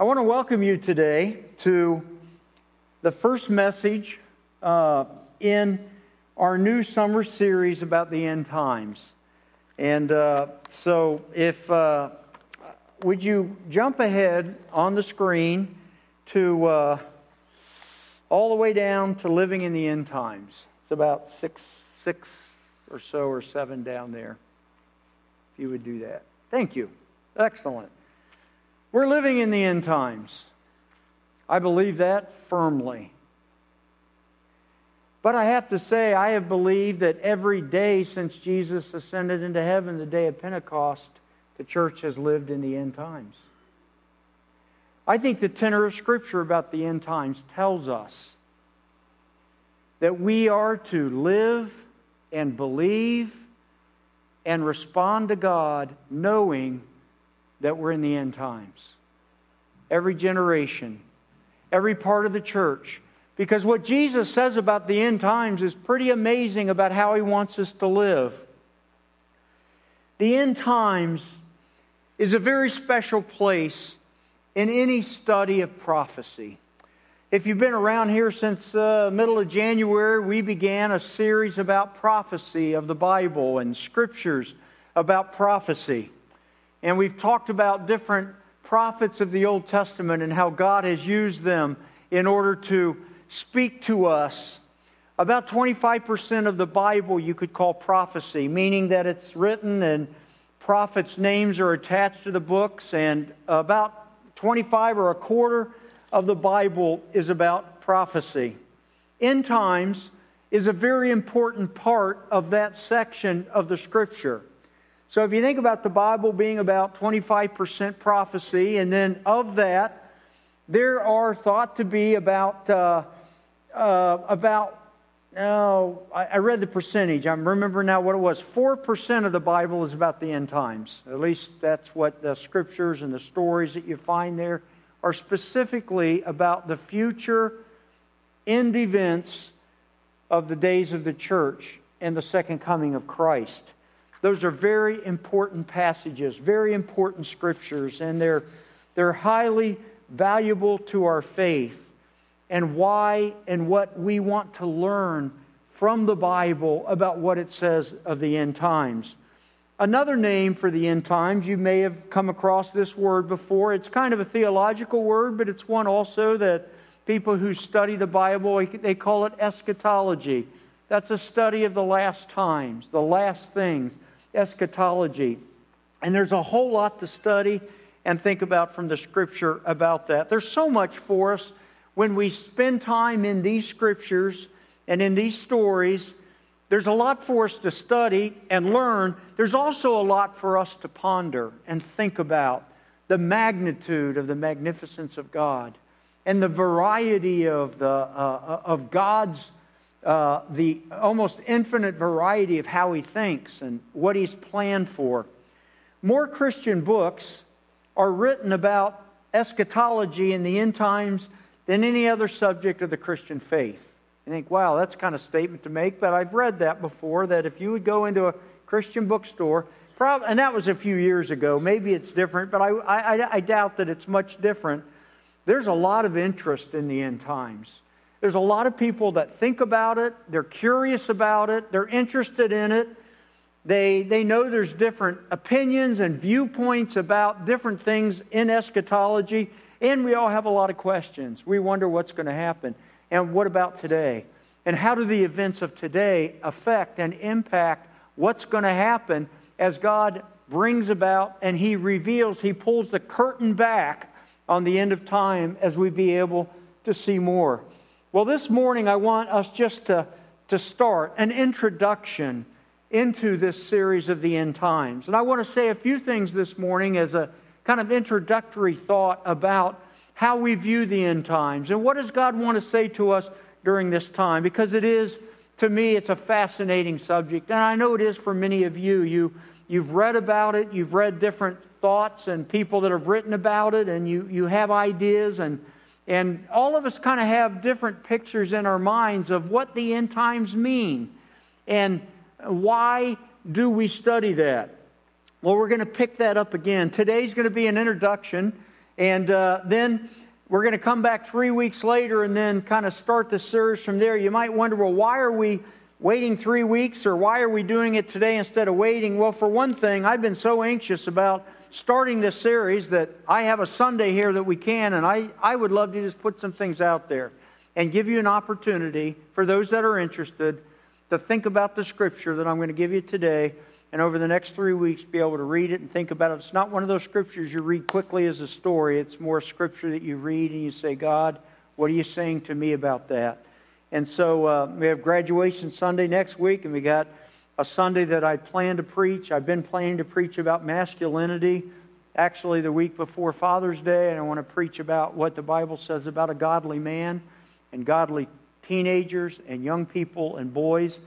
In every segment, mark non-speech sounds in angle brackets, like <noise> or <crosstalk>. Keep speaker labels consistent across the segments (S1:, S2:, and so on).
S1: I want to welcome you today to the first message uh, in our new summer series about the end times. And uh, so, if uh, would you jump ahead on the screen to uh, all the way down to living in the end times? It's about six, six or so, or seven down there. If you would do that, thank you. Excellent. We're living in the end times. I believe that firmly. But I have to say, I have believed that every day since Jesus ascended into heaven, the day of Pentecost, the church has lived in the end times. I think the tenor of Scripture about the end times tells us that we are to live and believe and respond to God knowing that we're in the end times. Every generation, every part of the church. Because what Jesus says about the end times is pretty amazing about how he wants us to live. The end times is a very special place in any study of prophecy. If you've been around here since the uh, middle of January, we began a series about prophecy of the Bible and scriptures about prophecy. And we've talked about different prophets of the Old Testament and how God has used them in order to speak to us. About 25% of the Bible you could call prophecy, meaning that it's written and prophets' names are attached to the books, and about 25 or a quarter of the Bible is about prophecy. End times is a very important part of that section of the Scripture. So if you think about the Bible being about 25% prophecy, and then of that, there are thought to be about, uh, uh, about oh, I, I read the percentage. I remember now what it was. 4% of the Bible is about the end times. At least that's what the scriptures and the stories that you find there are specifically about the future end events of the days of the church and the second coming of Christ. Those are very important passages, very important scriptures, and they're, they're highly valuable to our faith and why and what we want to learn from the Bible about what it says of the end times. Another name for the end times, you may have come across this word before. It's kind of a theological word, but it's one also that people who study the Bible, they call it eschatology. That's a study of the last times, the last things eschatology. And there's a whole lot to study and think about from the scripture about that. There's so much for us when we spend time in these scriptures and in these stories. There's a lot for us to study and learn. There's also a lot for us to ponder and think about the magnitude of the magnificence of God and the variety of, the, uh, of God's uh, the almost infinite variety of how he thinks and what he's planned for. More Christian books are written about eschatology in the end times than any other subject of the Christian faith. You think, wow, that's kind of statement to make, but I've read that before that if you would go into a Christian bookstore, probably, and that was a few years ago, maybe it's different, but I, I, I doubt that it's much different. There's a lot of interest in the end times. There's a lot of people that think about it, they're curious about it, they're interested in it. They, they know there's different opinions and viewpoints about different things in eschatology, and we all have a lot of questions. We wonder what's going to happen. And what about today? And how do the events of today affect and impact what's going to happen as God brings about and He reveals, He pulls the curtain back on the end of time as we be able to see more? Well, this morning I want us just to, to start an introduction into this series of the end times. And I want to say a few things this morning as a kind of introductory thought about how we view the end times and what does God want to say to us during this time? Because it is to me it's a fascinating subject. And I know it is for many of you. You you've read about it. You've read different thoughts and people that have written about it and you you have ideas and and all of us kind of have different pictures in our minds of what the end times mean. And why do we study that? Well, we're going to pick that up again. Today's going to be an introduction, And uh, then we're going to come back three weeks later and then kind of start the series from there. You might wonder, well, why are we waiting three weeks or why are we doing it today instead of waiting? Well, for one thing, I've been so anxious about starting this series that I have a Sunday here that we can, and I, I would love to just put some things out there and give you an opportunity for those that are interested to think about the scripture that I'm going to give you today and over the next three weeks be able to read it and think about it. It's not one of those scriptures you read quickly as a story. It's more scripture that you read and you say, God, what are you saying to me about that? And so uh, we have graduation Sunday next week, and we got a Sunday that I plan to preach. I've been planning to preach about masculinity actually the week before Father's Day, and I want to preach about what the Bible says about a godly man and godly teenagers and young people and boys.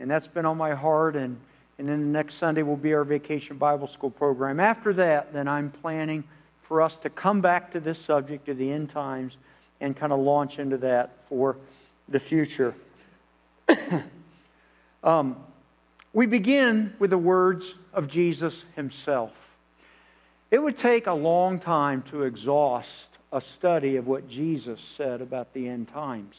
S1: And that's been on my heart. And, and then the next Sunday will be our vacation Bible school program. After that, then I'm planning for us to come back to this subject of the end times and kind of launch into that for the future. <coughs> um, we begin with the words of Jesus himself. It would take a long time to exhaust a study of what Jesus said about the end times.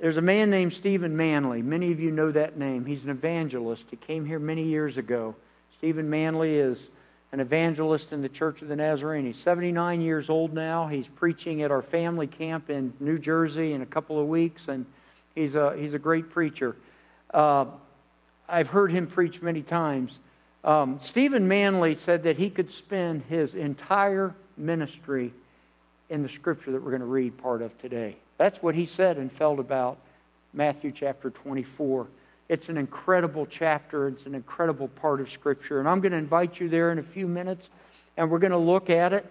S1: There's a man named Stephen Manley. Many of you know that name. He's an evangelist. He came here many years ago. Stephen Manley is an evangelist in the Church of the Nazarene. He's 79 years old now. He's preaching at our family camp in New Jersey in a couple of weeks, and he's a, he's a great preacher. Uh, I've heard him preach many times. Um, Stephen Manley said that he could spend his entire ministry in the scripture that we're going to read part of today. That's what he said and felt about Matthew chapter 24. It's an incredible chapter, it's an incredible part of Scripture. And I'm going to invite you there in a few minutes, and we're going to look at it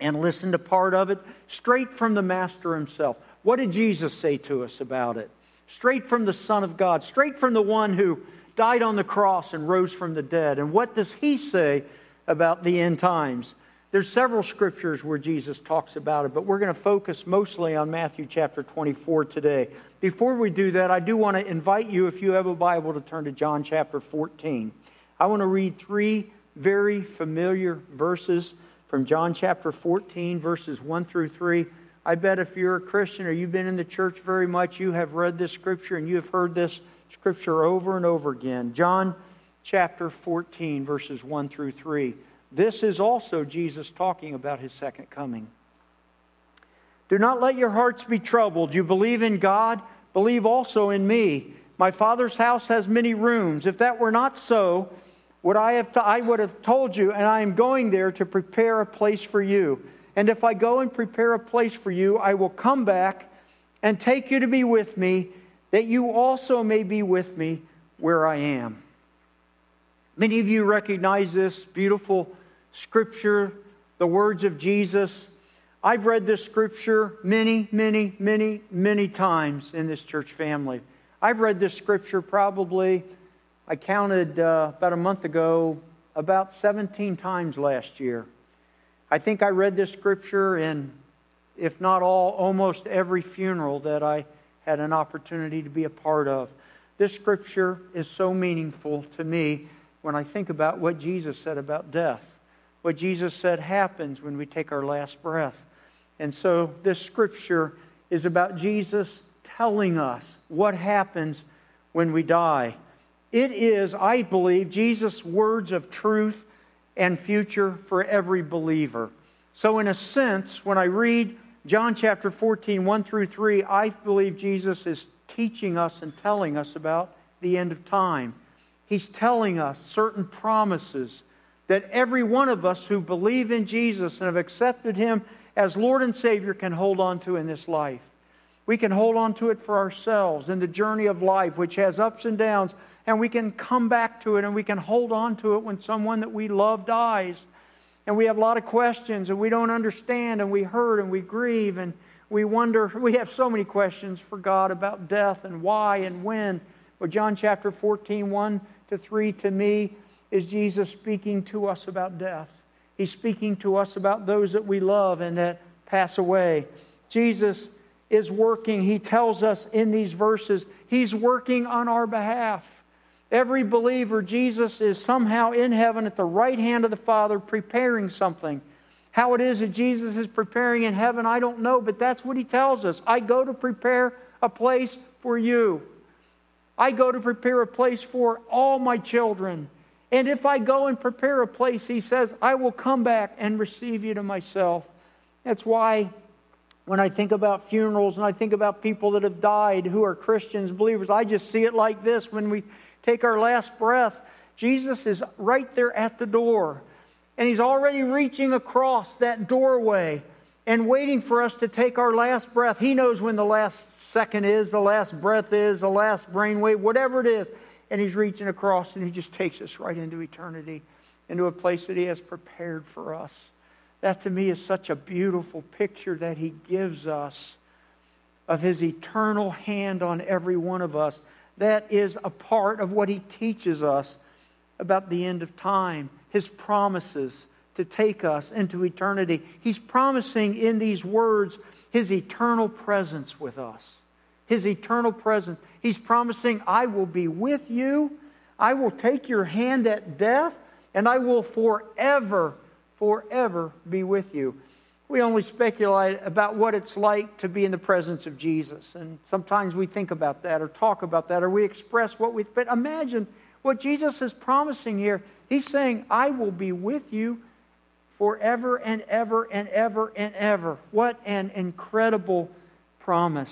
S1: and listen to part of it straight from the Master himself. What did Jesus say to us about it? Straight from the Son of God, straight from the one who died on the cross and rose from the dead. And what does he say about the end times? There's several scriptures where Jesus talks about it, but we're going to focus mostly on Matthew chapter 24 today. Before we do that, I do want to invite you, if you have a Bible, to turn to John chapter 14. I want to read three very familiar verses from John chapter 14, verses 1 through 3. I bet if you're a Christian or you've been in the church very much, you have read this scripture and you have heard this scripture over and over again. John chapter 14, verses 1 through 3. This is also Jesus talking about his second coming. Do not let your hearts be troubled. You believe in God, believe also in me. My Father's house has many rooms. If that were not so, would I, have to, I would have told you, and I am going there to prepare a place for you. And if I go and prepare a place for you, I will come back and take you to be with me, that you also may be with me where I am. Many of you recognize this beautiful Scripture, the words of Jesus. I've read this Scripture many, many, many, many times in this church family. I've read this Scripture probably, I counted uh, about a month ago, about 17 times last year. I think I read this Scripture in, if not all, almost every funeral that I had an opportunity to be a part of. This Scripture is so meaningful to me when I think about what Jesus said about death what Jesus said happens when we take our last breath. And so this scripture is about Jesus telling us what happens when we die. It is, I believe, Jesus' words of truth and future for every believer. So, in a sense, when I read John chapter 14, 1 through 3, I believe Jesus is teaching us and telling us about the end of time. He's telling us certain promises that every one of us who believe in Jesus and have accepted Him as Lord and Savior can hold on to in this life. We can hold on to it for ourselves in the journey of life, which has ups and downs, and we can come back to it and we can hold on to it when someone that we love dies. And we have a lot of questions and we don't understand and we hurt and we grieve and we wonder. <laughs> We have so many questions for God about death and why and when. Well, John chapter 14, 1 to 3 to me is Jesus speaking to us about death. He's speaking to us about those that we love and that pass away. Jesus is working, he tells us in these verses, he's working on our behalf. Every believer, Jesus is somehow in heaven at the right hand of the Father preparing something. How it is that Jesus is preparing in heaven, I don't know, but that's what he tells us. I go to prepare a place for you. I go to prepare a place for all my children. And if I go and prepare a place, he says, I will come back and receive you to myself. That's why when I think about funerals and I think about people that have died who are Christians, believers, I just see it like this. When we take our last breath, Jesus is right there at the door. And he's already reaching across that doorway and waiting for us to take our last breath. He knows when the last second is, the last breath is, the last brainwave, whatever it is and He's reaching across and He just takes us right into eternity, into a place that He has prepared for us. That to me is such a beautiful picture that He gives us of His eternal hand on every one of us. That is a part of what He teaches us about the end of time, His promises to take us into eternity. He's promising in these words His eternal presence with us. His eternal presence. He's promising, I will be with you. I will take your hand at death, and I will forever, forever be with you. We only speculate about what it's like to be in the presence of Jesus. And sometimes we think about that or talk about that or we express what we. But imagine what Jesus is promising here. He's saying, I will be with you forever and ever and ever and ever. What an incredible promise.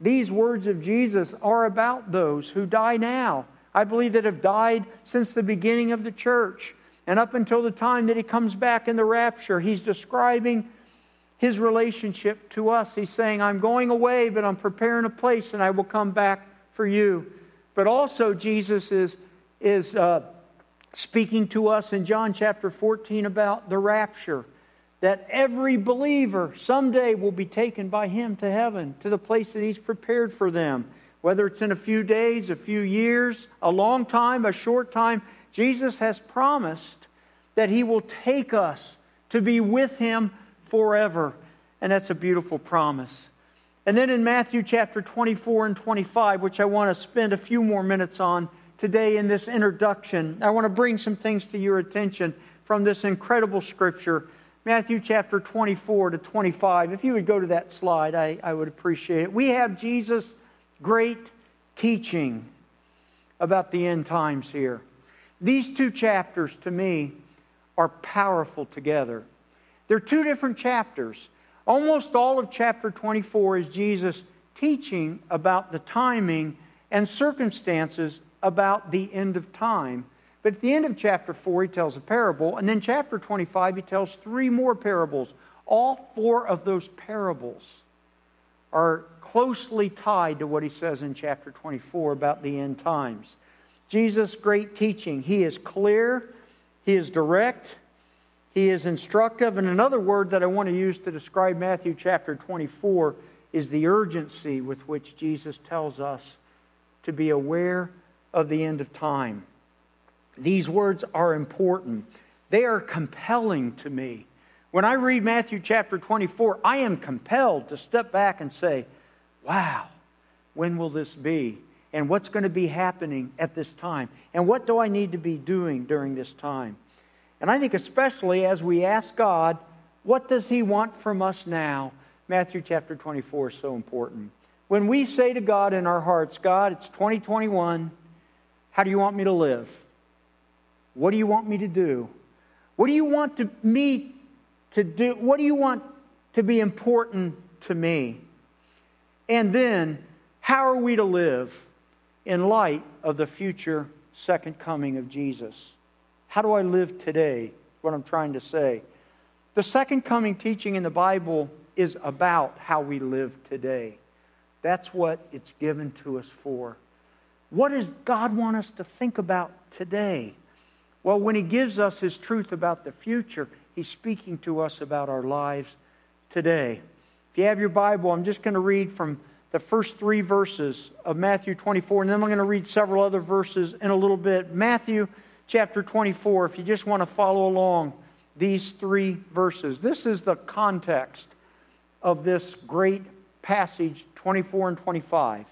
S1: These words of Jesus are about those who die now. I believe that have died since the beginning of the church and up until the time that he comes back in the rapture. He's describing his relationship to us. He's saying, I'm going away, but I'm preparing a place and I will come back for you. But also, Jesus is, is uh, speaking to us in John chapter 14 about the rapture that every believer someday will be taken by Him to heaven, to the place that He's prepared for them. Whether it's in a few days, a few years, a long time, a short time, Jesus has promised that He will take us to be with Him forever. And that's a beautiful promise. And then in Matthew chapter 24 and 25, which I want to spend a few more minutes on today in this introduction, I want to bring some things to your attention from this incredible scripture Matthew chapter 24 to 25. If you would go to that slide, I, I would appreciate it. We have Jesus' great teaching about the end times here. These two chapters, to me, are powerful together. They're two different chapters. Almost all of chapter 24 is Jesus teaching about the timing and circumstances about the end of time. But at the end of chapter 4, he tells a parable. And then chapter 25, he tells three more parables. All four of those parables are closely tied to what he says in chapter 24 about the end times. Jesus' great teaching. He is clear, he is direct, he is instructive. And another word that I want to use to describe Matthew chapter 24 is the urgency with which Jesus tells us to be aware of the end of time. These words are important. They are compelling to me. When I read Matthew chapter 24, I am compelled to step back and say, wow, when will this be? And what's going to be happening at this time? And what do I need to be doing during this time? And I think, especially as we ask God, what does He want from us now? Matthew chapter 24 is so important. When we say to God in our hearts, God, it's 2021, how do you want me to live? What do you want me to do? What do you want to, me to do? What do you want to be important to me? And then, how are we to live in light of the future second coming of Jesus? How do I live today? What I'm trying to say. The second coming teaching in the Bible is about how we live today. That's what it's given to us for. What does God want us to think about today? Well, when he gives us his truth about the future, he's speaking to us about our lives today. If you have your Bible, I'm just going to read from the first three verses of Matthew 24, and then I'm going to read several other verses in a little bit. Matthew chapter 24, if you just want to follow along these three verses. This is the context of this great passage, 24 and 25.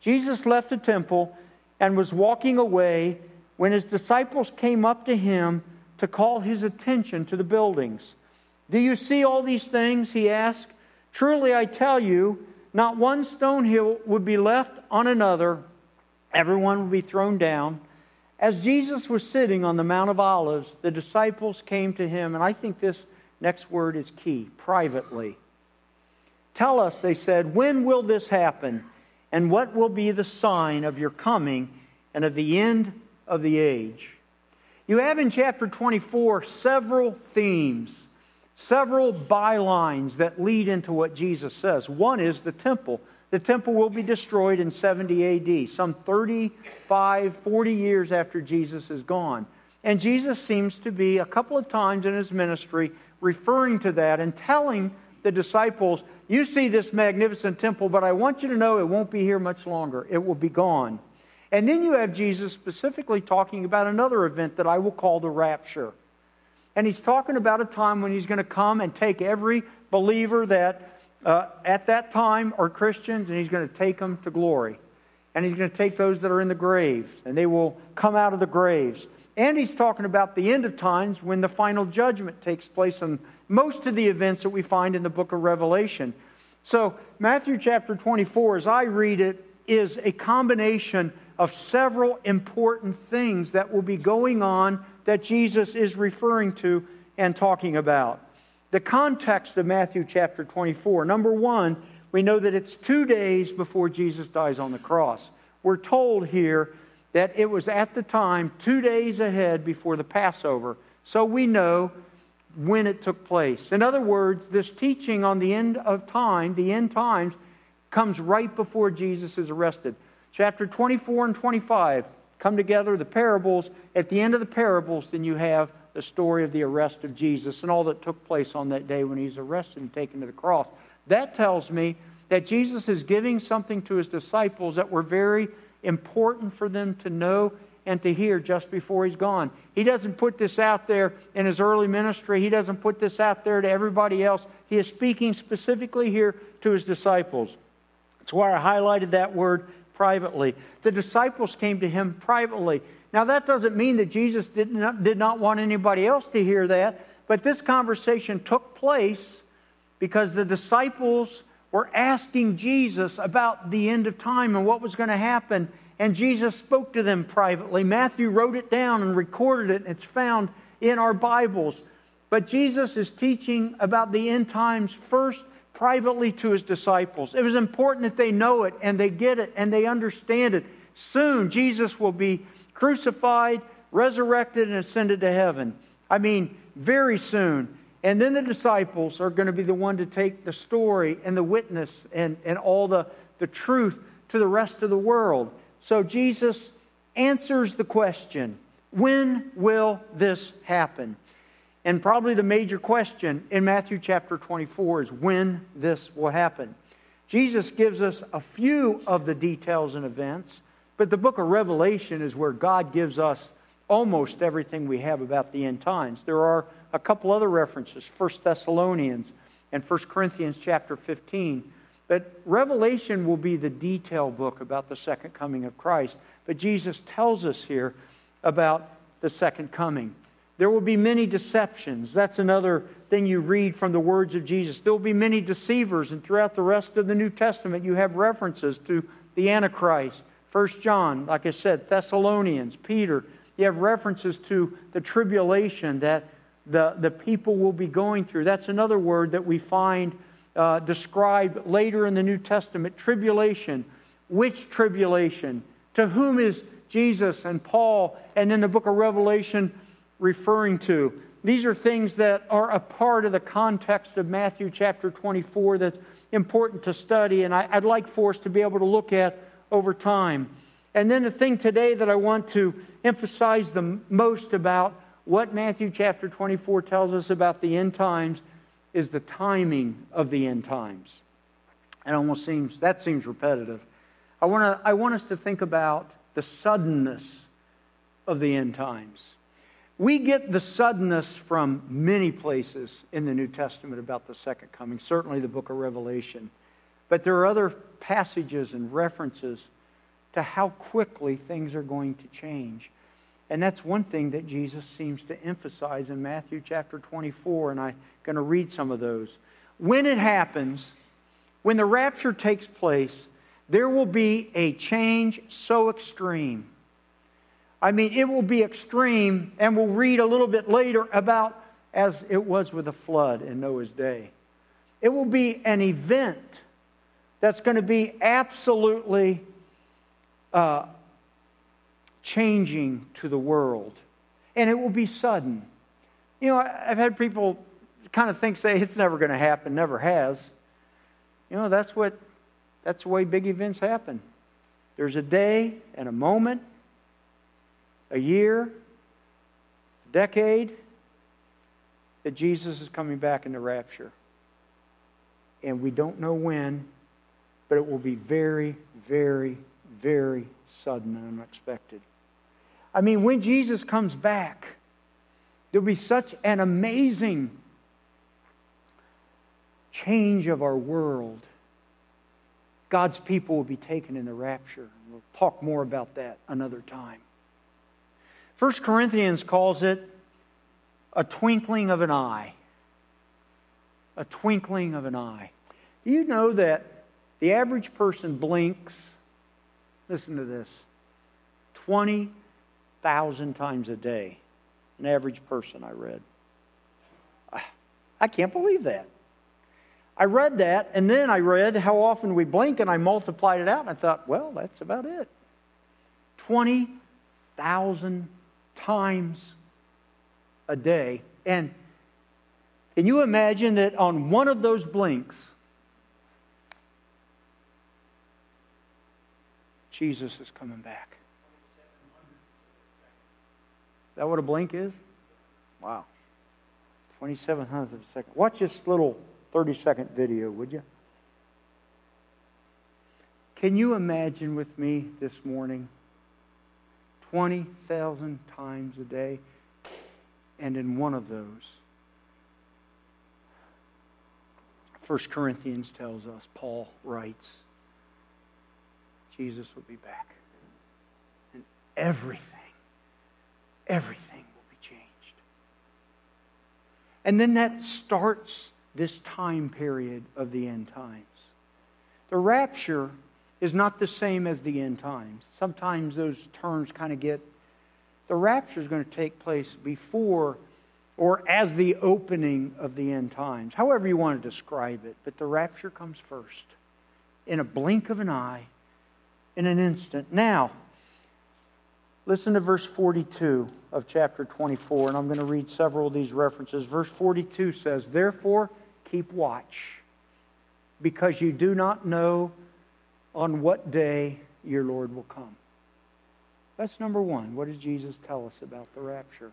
S1: Jesus left the temple and was walking away when his disciples came up to him to call his attention to the buildings. Do you see all these things? He asked. Truly I tell you, not one stone here would be left on another, everyone would be thrown down. As Jesus was sitting on the Mount of Olives, the disciples came to him, and I think this next word is key privately. Tell us, they said, when will this happen? And what will be the sign of your coming and of the end of the age? You have in chapter 24 several themes, several bylines that lead into what Jesus says. One is the temple. The temple will be destroyed in 70 AD, some 35, 40 years after Jesus is gone. And Jesus seems to be, a couple of times in his ministry, referring to that and telling the disciples, You see this magnificent temple, but I want you to know it won't be here much longer. It will be gone. And then you have Jesus specifically talking about another event that I will call the rapture. And he's talking about a time when he's going to come and take every believer that uh, at that time are Christians, and he's going to take them to glory. And he's going to take those that are in the graves, and they will come out of the graves. And he's talking about the end of times when the final judgment takes place on most of the events that we find in the book of Revelation. So, Matthew chapter 24, as I read it, is a combination of several important things that will be going on that Jesus is referring to and talking about. The context of Matthew chapter 24. Number one, we know that it's two days before Jesus dies on the cross. We're told here that it was at the time two days ahead before the Passover. So we know when it took place. In other words, this teaching on the end of time, the end times, comes right before Jesus is arrested. Chapter 24 and 25 come together, the parables. At the end of the parables, then you have the story of the arrest of Jesus and all that took place on that day when he's arrested and taken to the cross. That tells me that Jesus is giving something to his disciples that were very important for them to know and to hear just before he's gone. He doesn't put this out there in his early ministry, he doesn't put this out there to everybody else. He is speaking specifically here to his disciples. That's why I highlighted that word privately. The disciples came to him privately. Now, that doesn't mean that Jesus did not, did not want anybody else to hear that, but this conversation took place because the disciples were asking Jesus about the end of time and what was going to happen. And Jesus spoke to them privately. Matthew wrote it down and recorded it. It's found in our Bibles. But Jesus is teaching about the end times first privately to his disciples. It was important that they know it and they get it and they understand it. Soon, Jesus will be crucified, resurrected, and ascended to heaven. I mean, very soon. And then the disciples are going to be the one to take the story and the witness and, and all the, the truth to the rest of the world. So Jesus answers the question when will this happen? And probably the major question in Matthew chapter 24 is when this will happen. Jesus gives us a few of the details and events, but the book of Revelation is where God gives us almost everything we have about the end times. There are a couple other references, 1 Thessalonians and 1 Corinthians chapter 15. But Revelation will be the detail book about the second coming of Christ. But Jesus tells us here about the second coming. There will be many deceptions. That's another thing you read from the words of Jesus. There will be many deceivers, and throughout the rest of the New Testament, you have references to the Antichrist. First John, like I said, Thessalonians, Peter. You have references to the tribulation that the, the people will be going through. That's another word that we find uh, described later in the New Testament tribulation. Which tribulation? To whom is Jesus and Paul and then the book of Revelation referring to? These are things that are a part of the context of Matthew chapter 24 that's important to study, and I, I'd like for us to be able to look at over time. And then the thing today that I want to emphasize the most about what Matthew chapter 24 tells us about the end times is the timing of the end times. It almost seems that seems repetitive. I want to I want us to think about the suddenness of the end times. We get the suddenness from many places in the New Testament about the second coming, certainly the book of Revelation. But there are other passages and references to how quickly things are going to change. And that's one thing that Jesus seems to emphasize in Matthew chapter 24, and I'm going to read some of those. When it happens, when the rapture takes place, there will be a change so extreme. I mean, it will be extreme, and we'll read a little bit later about as it was with the flood in Noah's day. It will be an event that's going to be absolutely uh, changing to the world. And it will be sudden. You know, I've had people kind of think, say, it's never going to happen, never has. You know, that's what, that's the way big events happen. There's a day and a moment, a year, a decade that Jesus is coming back in the rapture. And we don't know when, but it will be very, very, very sudden and unexpected. I mean, when Jesus comes back, there'll be such an amazing change of our world. God's people will be taken in the rapture. We'll talk more about that another time. 1 Corinthians calls it a twinkling of an eye. A twinkling of an eye. You know that the average person blinks, listen to this, 20,000 times a day? An average person, I read. Ah, I can't believe that. I read that, and then I read how often we blink, and I multiplied it out, and I thought, well, that's about it. 20,000 times a day. And can you imagine that on one of those blinks, Jesus is coming back? Is that what a blink is? Wow. 27 hundredths of a second. Watch this little 30 second video, would you? Can you imagine with me this morning 20,000 times a day? And in one of those, 1 Corinthians tells us, Paul writes, Jesus will be back. And everything, everything will be changed. And then that starts this time period of the end times. The rapture is not the same as the end times. Sometimes those terms kind of get. The rapture is going to take place before or as the opening of the end times, however you want to describe it. But the rapture comes first, in a blink of an eye, in an instant. Now, listen to verse 42 of chapter 24, and I'm going to read several of these references. Verse 42 says, Therefore, keep watch, because you do not know on what day your Lord will come. That's number one. What does Jesus tell us about the rapture?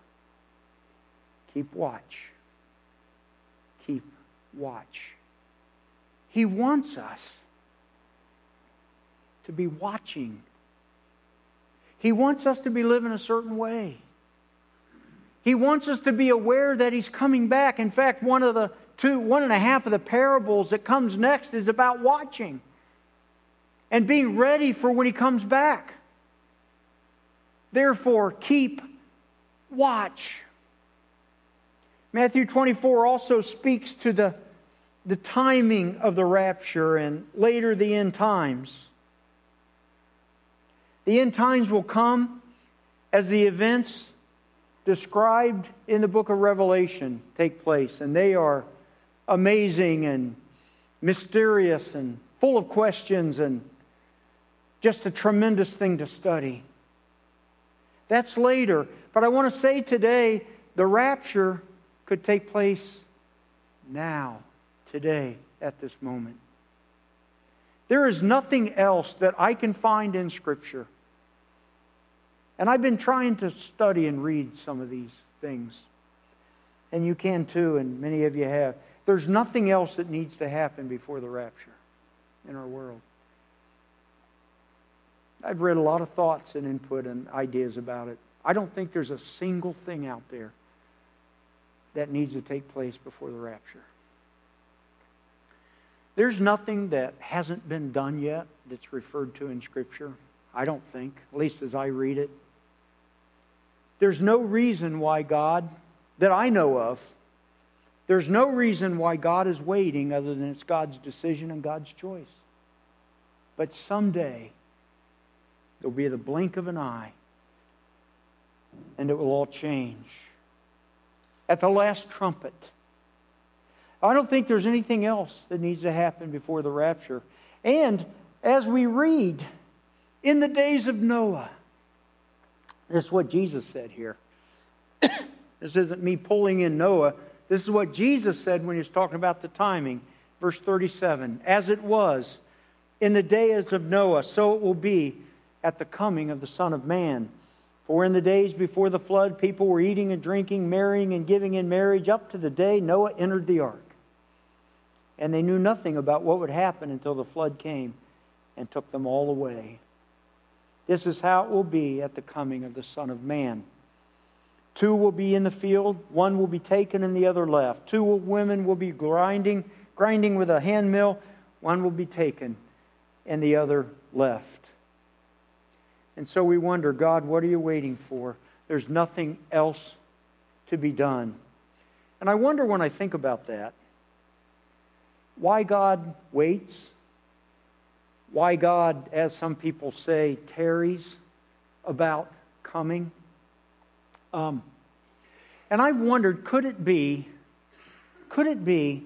S1: Keep watch. Keep watch. He wants us to be watching. He wants us to be living a certain way. He wants us to be aware that He's coming back. In fact, one of the two, one and a half of the parables that comes next is about watching and being ready for when He comes back. Therefore, keep watch. Matthew 24 also speaks to the, the timing of the rapture and later the end times. The end times will come as the events described in the book of Revelation take place, and they are amazing and mysterious and full of questions and just a tremendous thing to study. That's later. But I want to say today the rapture could take place now, today, at this moment. There is nothing else that I can find in Scripture. And I've been trying to study and read some of these things. And you can too, and many of you have. There's nothing else that needs to happen before the rapture in our world. I've read a lot of thoughts and input and ideas about it. I don't think there's a single thing out there that needs to take place before the rapture. There's nothing that hasn't been done yet that's referred to in Scripture. I don't think, at least as I read it. There's no reason why God, that I know of, there's no reason why God is waiting other than it's God's decision and God's choice. But someday, there'll be the blink of an eye, and it will all change. At the last trumpet. I don't think there's anything else that needs to happen before the rapture. And as we read, in the days of Noah, this is what Jesus said here. <coughs> this isn't me pulling in Noah. This is what Jesus said when he was talking about the timing. Verse 37 As it was in the days of Noah, so it will be at the coming of the Son of Man. For in the days before the flood, people were eating and drinking, marrying and giving in marriage up to the day Noah entered the ark. And they knew nothing about what would happen until the flood came and took them all away. This is how it will be at the coming of the Son of Man. Two will be in the field, one will be taken and the other left. Two women will be grinding, grinding with a hand mill, one will be taken and the other left. And so we wonder, God, what are you waiting for? There's nothing else to be done. And I wonder when I think about that, why God waits why God, as some people say, tarries about coming. Um, and I wondered, could it be, could it be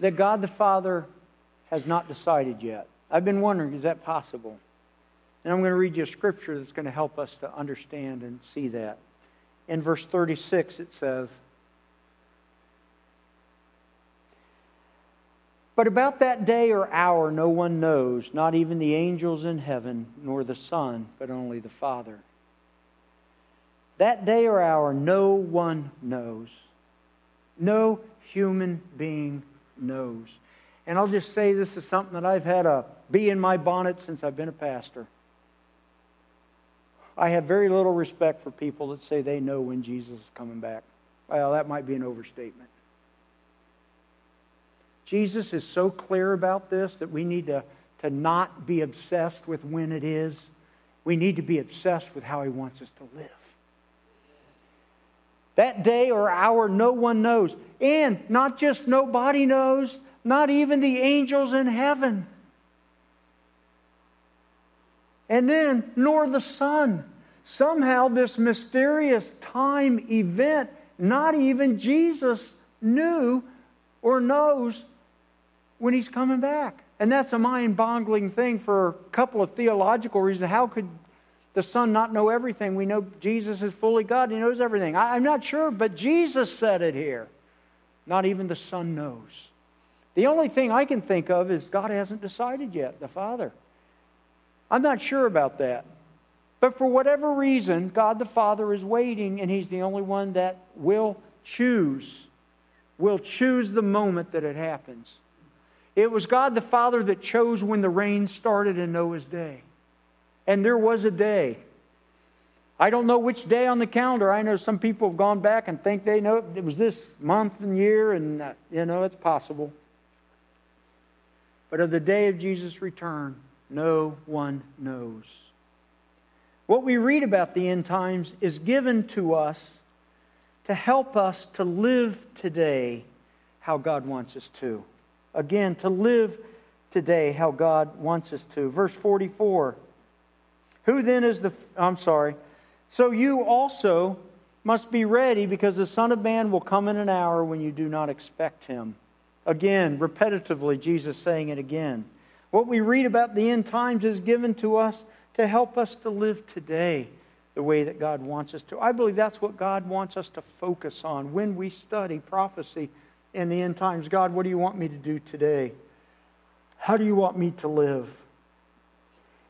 S1: that God the Father has not decided yet? I've been wondering, is that possible? And I'm going to read you a scripture that's going to help us to understand and see that. In verse 36, it says, But about that day or hour no one knows, not even the angels in heaven, nor the Son, but only the Father. That day or hour no one knows. No human being knows. And I'll just say this is something that I've had a bee in my bonnet since I've been a pastor. I have very little respect for people that say they know when Jesus is coming back. Well, that might be an overstatement. Jesus is so clear about this that we need to, to not be obsessed with when it is. We need to be obsessed with how he wants us to live. That day or hour, no one knows. And not just nobody knows, not even the angels in heaven. And then, nor the Son. Somehow, this mysterious time event, not even Jesus knew or knows when he's coming back. And that's a mind boggling thing for a couple of theological reasons. How could the Son not know everything? We know Jesus is fully God, he knows everything. I, am not sure, but Jesus said it here. Not even the Son knows. The only thing I can think of is God hasn't decided yet, the Father. I'm not sure about that. But for whatever reason, God the Father is waiting, and He's the only one that will choose, will choose the moment that it happens. It was God the Father that chose when the rain started in Noah's day. And there was a day. I don't know which day on the calendar. I know some people have gone back and think they know it was this month and year, and, uh, you know, it's possible. But of the day of Jesus' return, no one knows. What we read about the end times is given to us to help us to live today how God wants us to again, to live today how God wants us to. Verse 44 Who then is the. I'm sorry. So you also must be ready because the Son of Man will come in an hour when you do not expect him. Again, repetitively, Jesus saying it again. What we read about the end times is given to us to help us to live today the way that God wants us to. I believe that's what God wants us to focus on when we study prophecy in the end times God, what do you want me to do today? How do you want me to live?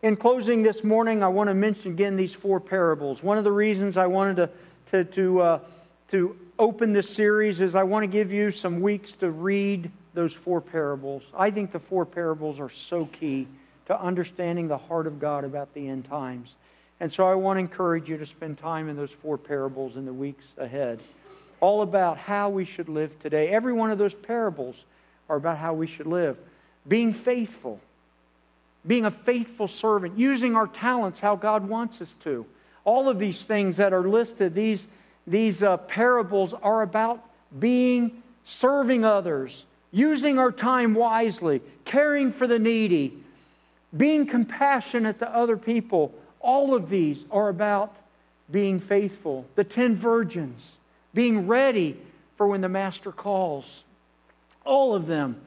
S1: In closing this morning, I want to mention again these four parables. One of the reasons I wanted to, to, to, uh, to open this series is I want to give you some weeks to read those four parables. I think the four parables are so key to understanding the heart of God about the end times. And so I want to encourage you to spend time in those four parables in the weeks ahead all about how we should live today. Every one of those parables are about how we should live. Being faithful, being a faithful servant, using our talents how God wants us to. All of these things that are listed, these, these uh, parables are about being, serving others, using our time wisely, caring for the needy, being compassionate to other people. All of these are about being faithful. The ten virgins, being ready for when the master calls. All of them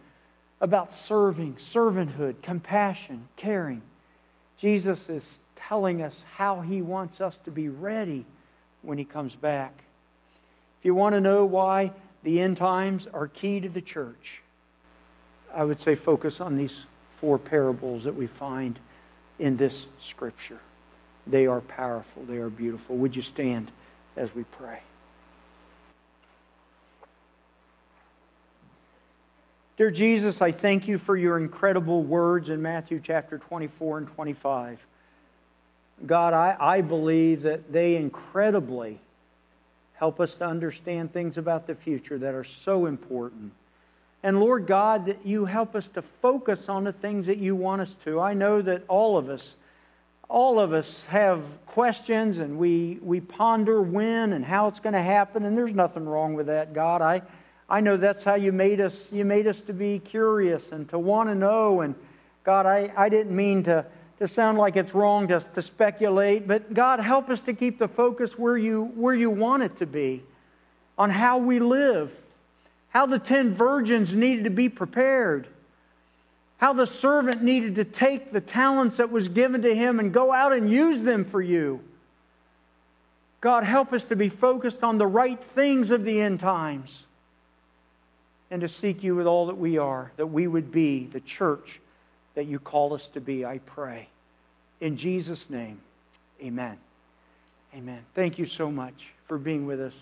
S1: about serving, servanthood, compassion, caring. Jesus is telling us how he wants us to be ready when he comes back. If you want to know why the end times are key to the church, I would say focus on these four parables that we find in this scripture. They are powerful, they are beautiful. Would you stand as we pray? Dear Jesus, I thank you for your incredible words in Matthew chapter 24 and 25. God, I, I believe that they incredibly help us to understand things about the future that are so important. And Lord God, that you help us to focus on the things that you want us to. I know that all of us, all of us have questions and we, we ponder when and how it's going to happen, and there's nothing wrong with that, God. I, I know that's how you made us. You made us to be curious and to want to know. And God, I, I didn't mean to, to sound like it's wrong to, to speculate, but God, help us to keep the focus where you, where you want it to be on how we live, how the ten virgins needed to be prepared, how the servant needed to take the talents that was given to him and go out and use them for you. God, help us to be focused on the right things of the end times and to seek you with all that we are, that we would be the church that you call us to be, I pray. In Jesus' name, amen. Amen. Thank you so much for being with us.